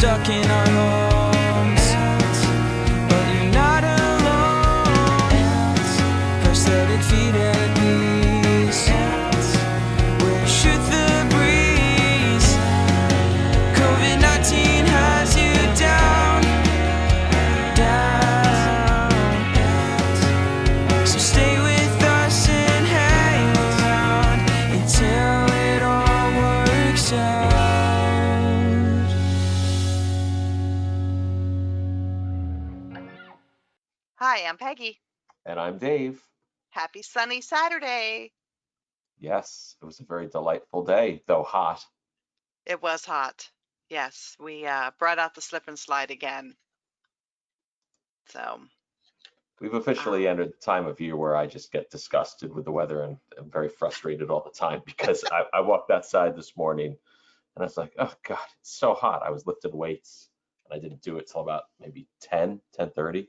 stuck in our homes. Hi, I'm Peggy. And I'm Dave. Happy sunny Saturday. Yes, it was a very delightful day, though hot. It was hot. Yes, we uh, brought out the slip and slide again. So, We've officially entered the time of year where I just get disgusted with the weather and I'm very frustrated all the time because I, I walked outside this morning and I was like, oh God, it's so hot. I was lifting weights and I didn't do it till about maybe 10, 10:30.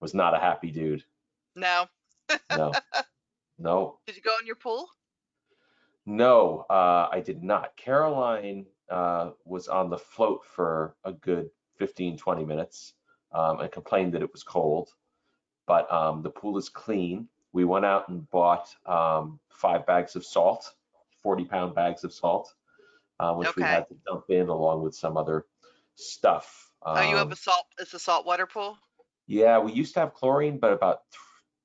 Was not a happy dude. no. No, no, Did you go in your pool? no, uh, I did not. Caroline uh, was on the float for a good 15, 20 minutes um, and complained that it was cold. But um, the pool is clean. We went out and bought um, five bags of salt, 40 pound bags of salt, uh, which we had to dump in along with some other stuff. oh, you have Um, a salt, it's a saltwater pool? Yeah, we used to have chlorine, but about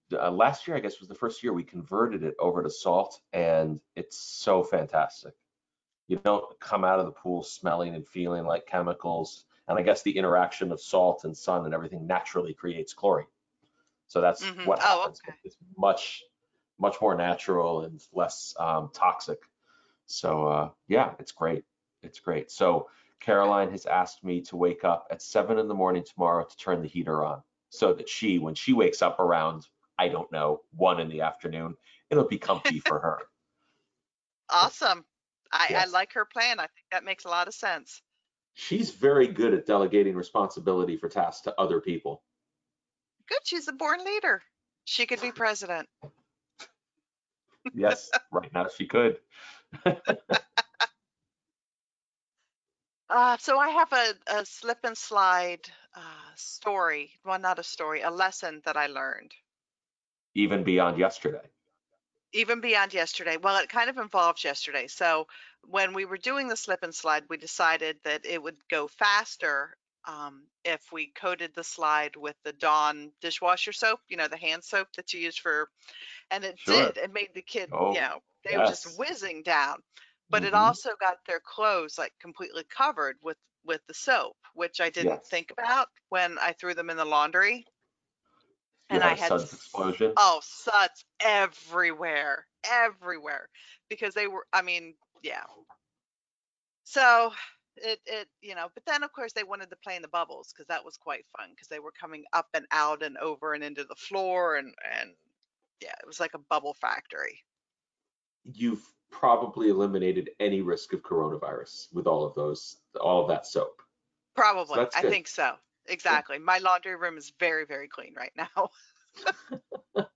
th- uh, last year, I guess was the first year we converted it over to salt, and it's so fantastic. You don't come out of the pool smelling and feeling like chemicals, and I guess the interaction of salt and sun and everything naturally creates chlorine. So that's Mhm. what Oh, happens. okay. It's much, much more natural and less um, toxic. So uh, yeah, it's great. It's great. So Caroline has asked me to wake up at seven in the morning tomorrow to turn the heater on so that she, when she wakes up around, I don't know, one in the afternoon, it'll be comfy for her. Awesome. I, I like her plan. I think that makes a lot of sense. She's very good at delegating responsibility for tasks to other people. Good. She's a born leader. She could be president. Yes, right now she could. Uh, so I have a, a slip and slide uh, story. Well, not a story, a lesson that I learned. Even beyond yesterday. even beyond yesterday. Well, it kind of involves yesterday. So when we were doing the slip and slide, we decided that it would go faster um, if we coated the slide with the Dawn dishwasher soap, you know, the hand soap that you use for, and it Sure. did. It made the kid, Oh, you know, they were just whizzing down. But it Mhm. also got their clothes like completely covered with with the soap, which I didn't Yes. think about when I threw them in the laundry. You and I had suds explosion. Oh, suds everywhere, everywhere, because they were. I mean, yeah. So it it you know, but then of course they wanted to play in the bubbles because that was quite fun because they were coming up and out and over and into the floor and and yeah, it was like a bubble factory. You've probably eliminated any risk of coronavirus with all of those, all of that soap. Probably, that's I think so. Exactly. My laundry room is very very clean right now.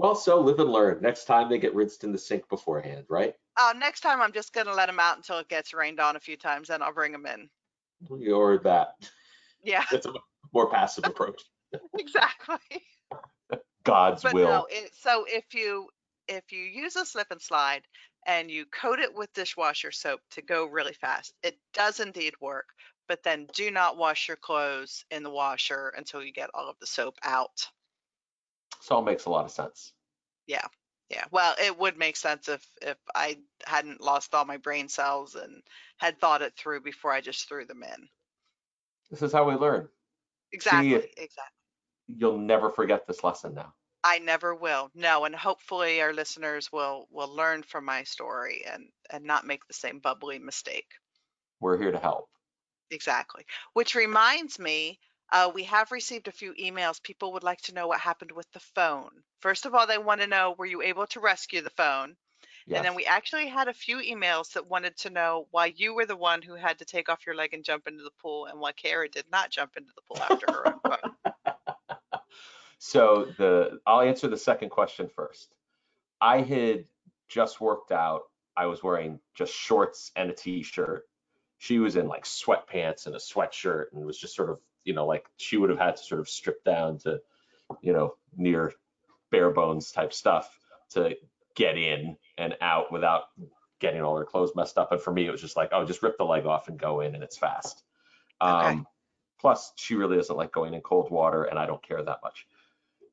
Well, so live and learn. Next time they get rinsed in the sink beforehand, right? Uh, next time I'm just gonna let them out until it gets rained on a few times, then I'll bring them in. Or that. Yeah, That's a more passive approach. exactly. God's but will. no it, so if you if you use a slip and slide and you coat it with dishwasher soap to go really fast it does indeed work but then do not wash your clothes in the washer until you get all of the soap out So all makes a lot of sense. yeah Yeah. well it would make sense if if i hadn't lost all my brain cells and had thought it through before i just threw them in This is how we learn. exactly it- exactly You'll never forget this lesson now. I never will. No, and hopefully our listeners will will learn from my story and and not make the same bubbly mistake. We're here to help. Exactly. Which reminds me, uh, we have received a few emails. People would like to know what happened with the phone. First of all, they want to know were you able to rescue the phone? Yes. And then we actually had a few emails that wanted to know why you were the one who had to take off your leg and jump into the pool, and why Kara did not jump into the pool after her own phone. So the I'll answer the second question first. I had just worked out. I was wearing just shorts and a t-shirt she was in like sweatpants and a sweatshirt and was just sort of, you know, like she would have had to sort of strip down to, you know, near bare bones type stuff to get in and out without getting all her clothes messed up. And for me, it was just like, oh, just rip the leg off and go in and it's fast. Okay. Um, plus, she really doesn't like going in cold water and I don't care that much.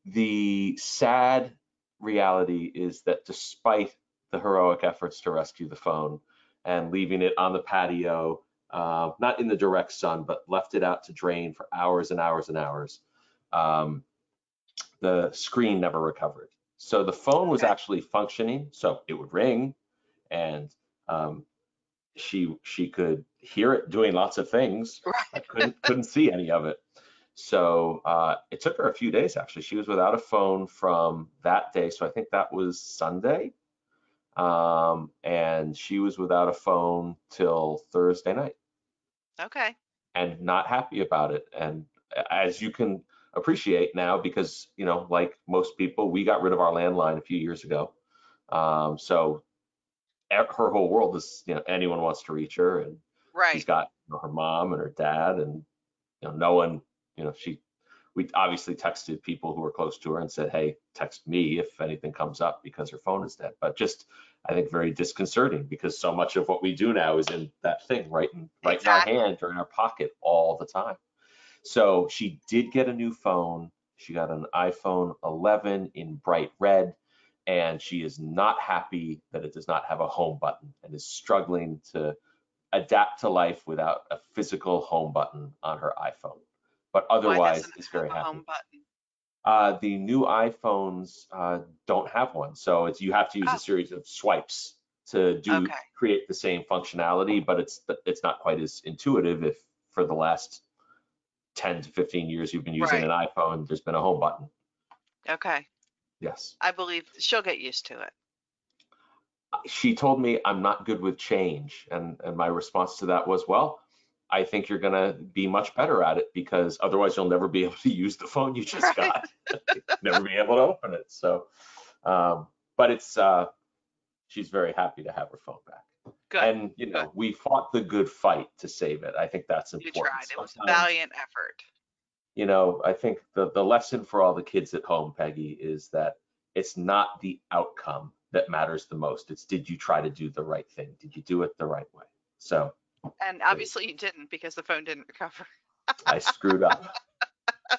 The sad reality is that despite the heroic efforts to rescue the phone and leaving it on the patio, uh, not in the direct sun, but left it out to drain for hours and hours and hours, um, the screen never recovered. So the phone was actually functioning, so it would ring, and um, she she could hear it doing lots of things. Right. couldn't couldn't see any of it. So uh, it took her a few days actually. She was without a phone from that day. So I think that was Sunday. Um, and she was without a phone till Thursday night Okay. and not happy about it. And as you can appreciate now, because, you know, like most people, we got rid of our landline a few years ago. Um, so her whole world is, you know, anyone wants to reach her and she's Right. got you know, her mom and her dad and you know no one you know she we obviously texted people who were close to her and said hey text me if anything comes up because her phone is dead but just i think very disconcerting because so much of what we do now is in that thing right in right Exactly. in our hand or in our pocket all the time so she did get a new phone she got an iphone 11 in bright red and she is not happy that it does not have a home button and is struggling to adapt to life without a physical home button on her iPhone. But otherwise, it is very happy. Uh, the new iPhones uh, don't have one, so it's you have to use Oh. a series of swipes to do Okay. create the same functionality, but it's it's not quite as intuitive. If for the last 10 to 15 years you've been using an iPhone, there's been a home button. Okay. Yes. I believe she'll get used to it. she told me I'm not good with change. And, and my response to that was, well, I think you're going to be much better at it because otherwise you'll never be able to use the phone you just Right. got. never be able to open it. So, um, but it's, uh, she's very happy to have her phone back. Good. And, you know, we fought the good fight to save it. I think that's you important. tried. It was a valiant effort. you know, I think the, the lesson for all the kids at home, Peggy, is that it's not the outcome that matters the most. It's did you try to do the right thing? Did you do it the right way? So And obviously you didn't because the phone didn't recover. I screwed up.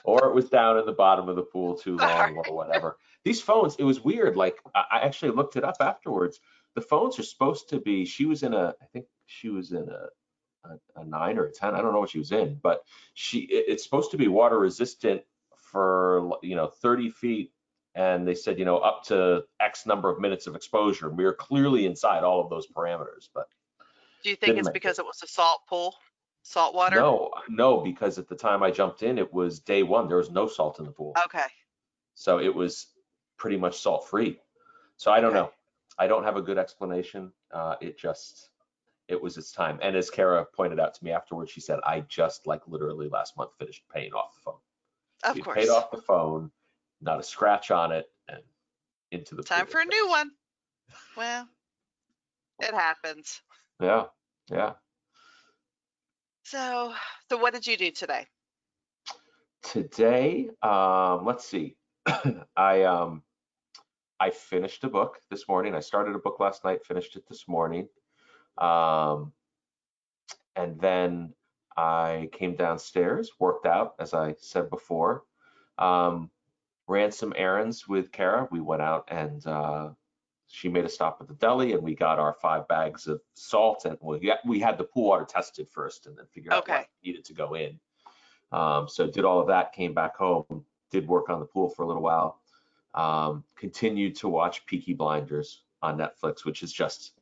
or it was down in the bottom of the pool too long or whatever. These phones, it was weird. Like I actually looked it up afterwards. The phones are supposed to be, she was in a, I think she was in a, a, a nine or a 10. I don't know what she was in, but she, it- it's supposed to be water resistant for, you know, 30 feet. And they said, you know, up to X number of minutes of exposure. And We were clearly inside all of those parameters, but Do you think it's because it was a salt pool? Salt water? no, no, because at the time I jumped in, it was day one. There was no salt in the pool. Okay. So it was pretty much salt free. So I don't Okay. know. I don't have a good explanation. Uh, it just, it was its time. And as Kara pointed out to me afterwards, she said, I just like literally last month finished paying off the phone. Of We course. paid off the phone, not a scratch on it, and into the Time for a new one. Well, it happens. Yeah, yeah. So, so what did you do today? Today, um, let's see. I um, I finished a book this morning. I started a book last night, finished it this morning. Um, and then I came downstairs, worked out, as I said before. Um, ran some errands with Kara. We went out and uh, she made a stop at the deli, and we got our five bags of salt. And we we had the pool water tested first, and then figured out Okay. what needed to go in. Um, so did all of that, came back home, did work on the pool for a little while. Um, continued to watch Peaky Blinders on Netflix, which is just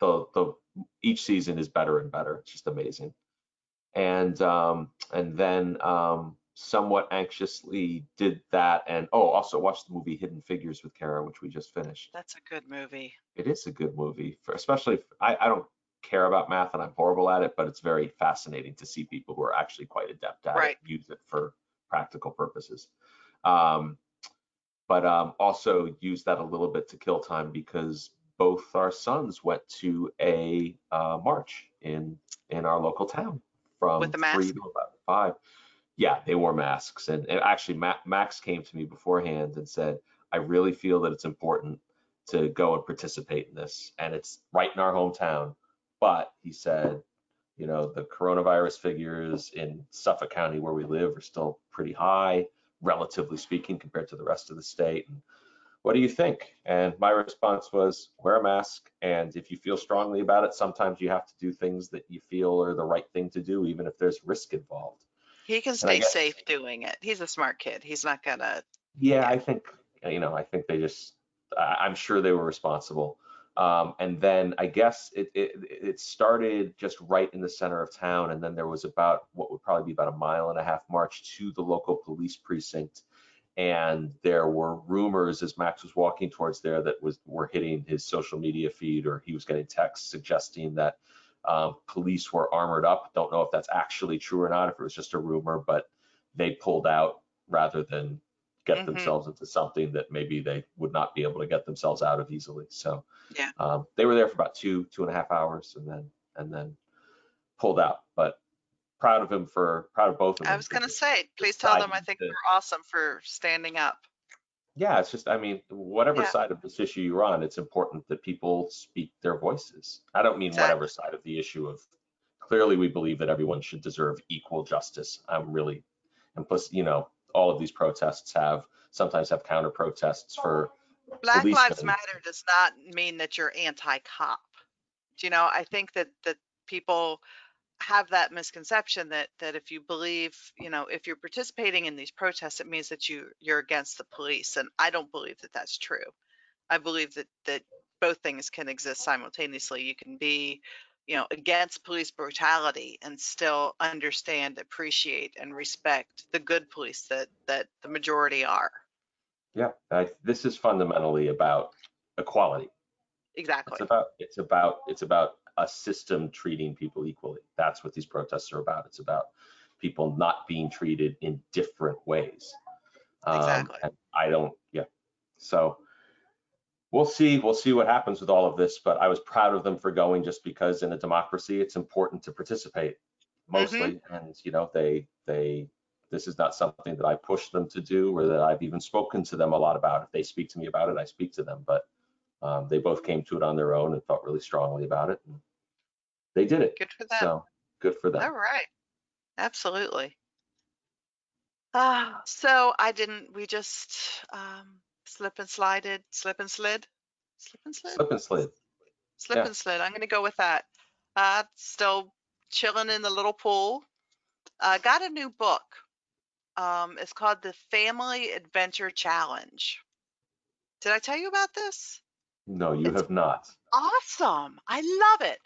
the the each season is better and better. It's just amazing. And um, and then um, somewhat anxiously did that, and oh, also watched the movie Hidden Figures with Kara, which we just finished. That's a good movie. It is a good movie, for, especially if, I, I don't care about math and I'm horrible at it, but it's very fascinating to see people who are actually quite adept at Right. it use it for practical purposes. Um, but um, also use that a little bit to kill time because both our sons went to a uh, march in in our local town from With the three to about five. Yeah, they wore masks, and, and actually, Ma- Max came to me beforehand and said, "I really feel that it's important to go and participate in this, and it's right in our hometown." But he said, you know, the coronavirus figures in Suffolk County where we live are still pretty high, relatively speaking, compared to the rest of the state. And what do you think? And my response was wear a mask. And if you feel strongly about it, sometimes you have to do things that you feel are the right thing to do, even if there's risk involved. He can stay guess- safe doing it. He's a smart kid. He's not gonna. Yeah, I think, you know, I think they just, I, I'm sure they were responsible. Um, and then I guess it, it, it started just right in the center of town. And then there was about what would probably be about a mile and a half march to the local police precinct. And there were rumors as Max was walking towards there that was were hitting his social media feed or he was getting texts suggesting that um, police were armored up. Don't know if that's actually true or not, if it was just a rumor, but they pulled out rather than get Mhm. themselves into something that maybe they would not be able to get themselves out of easily. So Yeah. um, they were there for about two, two and a half hours and then and then pulled out. But proud of him for proud of both of them. I was gonna say, please tell them I think to- they're awesome for standing up. Yeah, it's just, I mean, whatever Yeah. side of this issue you're on, it's important that people speak their voices. I don't mean whatever side of the issue of, clearly we believe that everyone should deserve equal justice. I'm really, and plus, you know, all of these protests have, sometimes have counter protests for, Black Lives. Matter does not mean that you're anti-cop. Do you know? I think that that people have that misconception that that if you believe, you know, if you're participating in these protests, it means that you you're against the police, and I don't believe that that's true. I believe that that both things can exist simultaneously. You can be, you know, against police brutality and still understand, appreciate, and respect the good police that that the majority are. yeah, I, this is fundamentally about equality. Exactly. It's about, it's about, it's about a system treating people equally. That's what these protests are about. It's about people not being treated in different ways. Um, Exactly. and I don't, yeah. So we'll see, we'll see what happens with all of this, but I was proud of them for going just because in a democracy, it's important to participate mostly. And, you know, they, they, this is not something that I push them to do or that I've even spoken to them a lot about. If they speak to me about it, I speak to them, but um, they both came to it on their own and felt really strongly about it. And they did it. Good for them. So good for them. right. Absolutely. Ah, so I didn't, we just um slip and slided, slip and slid, slip and slid, Slip and slid. slip yeah. and slid. I'm gonna go with that. Uh, still chilling in the little pool. Uh, got a new book. Um, it's called the Family Adventure Challenge. Did I tell you about this? No, you It's- have not. awesome. I love it.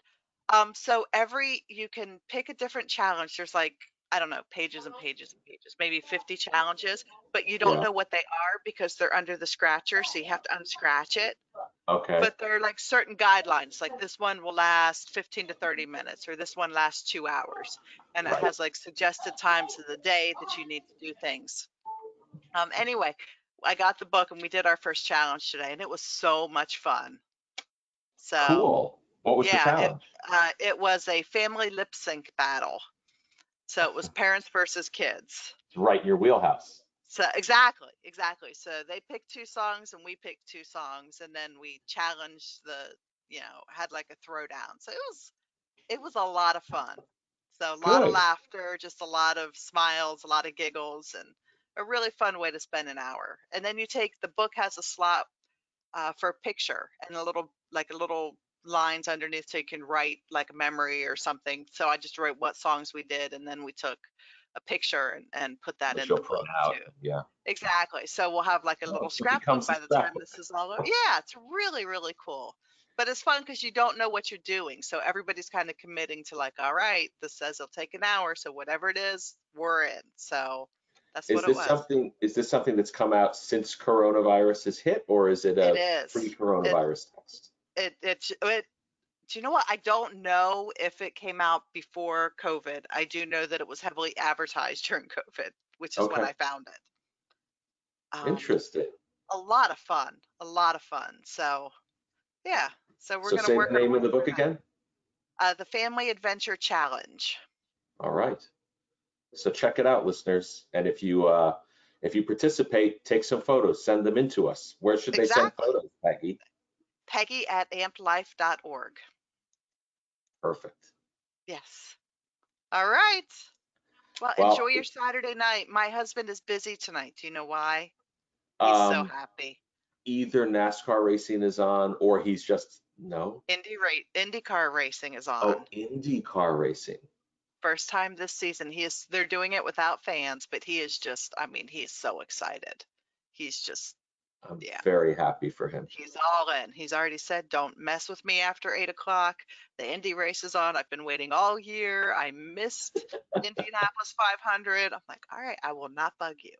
Um, so every you can pick a different challenge. There's like I don't know, pages and pages and pages, maybe 50 challenges, but you don't Yeah. know what they are because they're under the scratcher, so you have to unscratch it. Okay. But there are like certain guidelines, like this one will last 15 to 30 minutes, or this one lasts two hours, and it Right. has like suggested times of the day that you need to do things. Um, anyway, I got the book and we did our first challenge today, and it was so much fun. So cool. What was yeah, the it- challenge? uh, it was a family lip sync battle. So it was parents versus kids. It's right in your wheelhouse. So exactly, exactly. So they picked two songs and we picked two songs, and then we challenged the, you know, had like a throwdown. So it was, it was a lot of fun. So a lot Good. of laughter, just a lot of smiles, a lot of giggles, and a really fun way to spend an hour. And then you take the book has a slot uh, for a picture and a little like a little lines underneath so you can write like a memory or something. So I just wrote what songs we did, and then we took a picture and, and put that Which in the book out. too. Yeah. Exactly. So we'll have like a Oh, little scrapbook by the time this is all over. Yeah, it's really, really cool. But it's fun because you don't know what you're doing. So everybody's kind of committing to like, all right, this says it'll take an hour. So whatever it is, we're in. So that's Is what it this was. something, is this something that's come out since coronavirus has hit or is it It a is. pre-coronavirus text? It, it, it, do you know what? I don't know if it came out before COVID. I do know that it was heavily advertised during COVID, which is when I found it. Um, Interesting. a lot of fun, a lot of fun. So, yeah. So we're So gonna say work the name of the book again? Uh, the Family Adventure Challenge. All right. So check it out, listeners. And if you uh, if you participate, take some photos, send them in to us. Where should they send photos, Peggy? Peggy at ampedlife.org. Perfect. Yes. All right. Well, Well, enjoy your Saturday night. My husband is busy tonight. Do you know why? He's so Um, happy. either NASCAR racing is on, or he's just no. Indy rate IndyCar racing is on. Oh, IndyCar racing. First time this season. He is they're doing it without fans, but he is just I mean, he's so excited. He's just I'm Yeah. very happy for him. he's all in. He's already said, Don't mess with me after eight o'clock. The Indy race is on. I've been waiting all year. I missed Indianapolis 500. I'm like, All right, I will not bug you.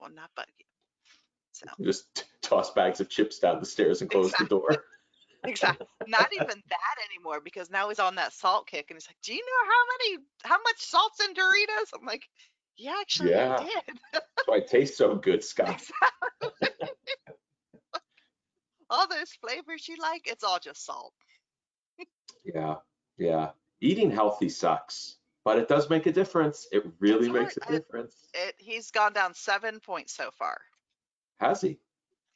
Will not bug you. So, Just toss bags of chips down the stairs and close Exactly. the door. Exactly. Not even that anymore because now he's on that salt kick and he's like, Do you know how many, how much salt's in Doritos? I'm like, Yeah, actually, Yeah. I did. That's why it tastes so good, Scott. all those flavors you like, it's all just salt. Yeah, yeah. Eating healthy sucks, but it does make a difference. It really makes a difference. It, he's gone down seven points so far. Has he?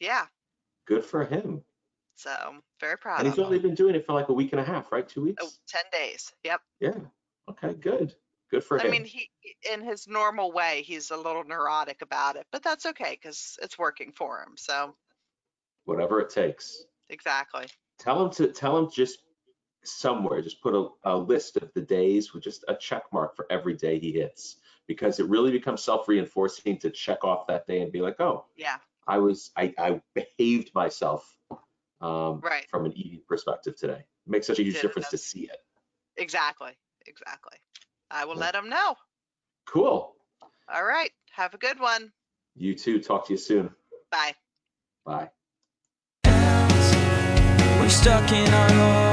Yeah. Good for him. So very proud And he's only been doing it for like a week and a half, right? Two oh, weeks? Oh, 10 days. Yep. Yeah. Okay, good. Good for I him. I mean, he in his normal way, he's a little neurotic about it, but that's okay because it's working for him. So Whatever it takes. exactly. Tell him to tell him just somewhere, just put a, a list of the days with just a check mark for every day he hits. Because it really becomes self-reinforcing to check off that day and be like, oh, Yeah. I was I, I behaved myself um, Right. from an eating perspective today. It makes such a huge Did difference to see it. Exactly. Exactly. I will Yeah. let them know. Cool. All right. Have a good one. You too. Talk to you soon. Bye. Bye. We're stuck in our home.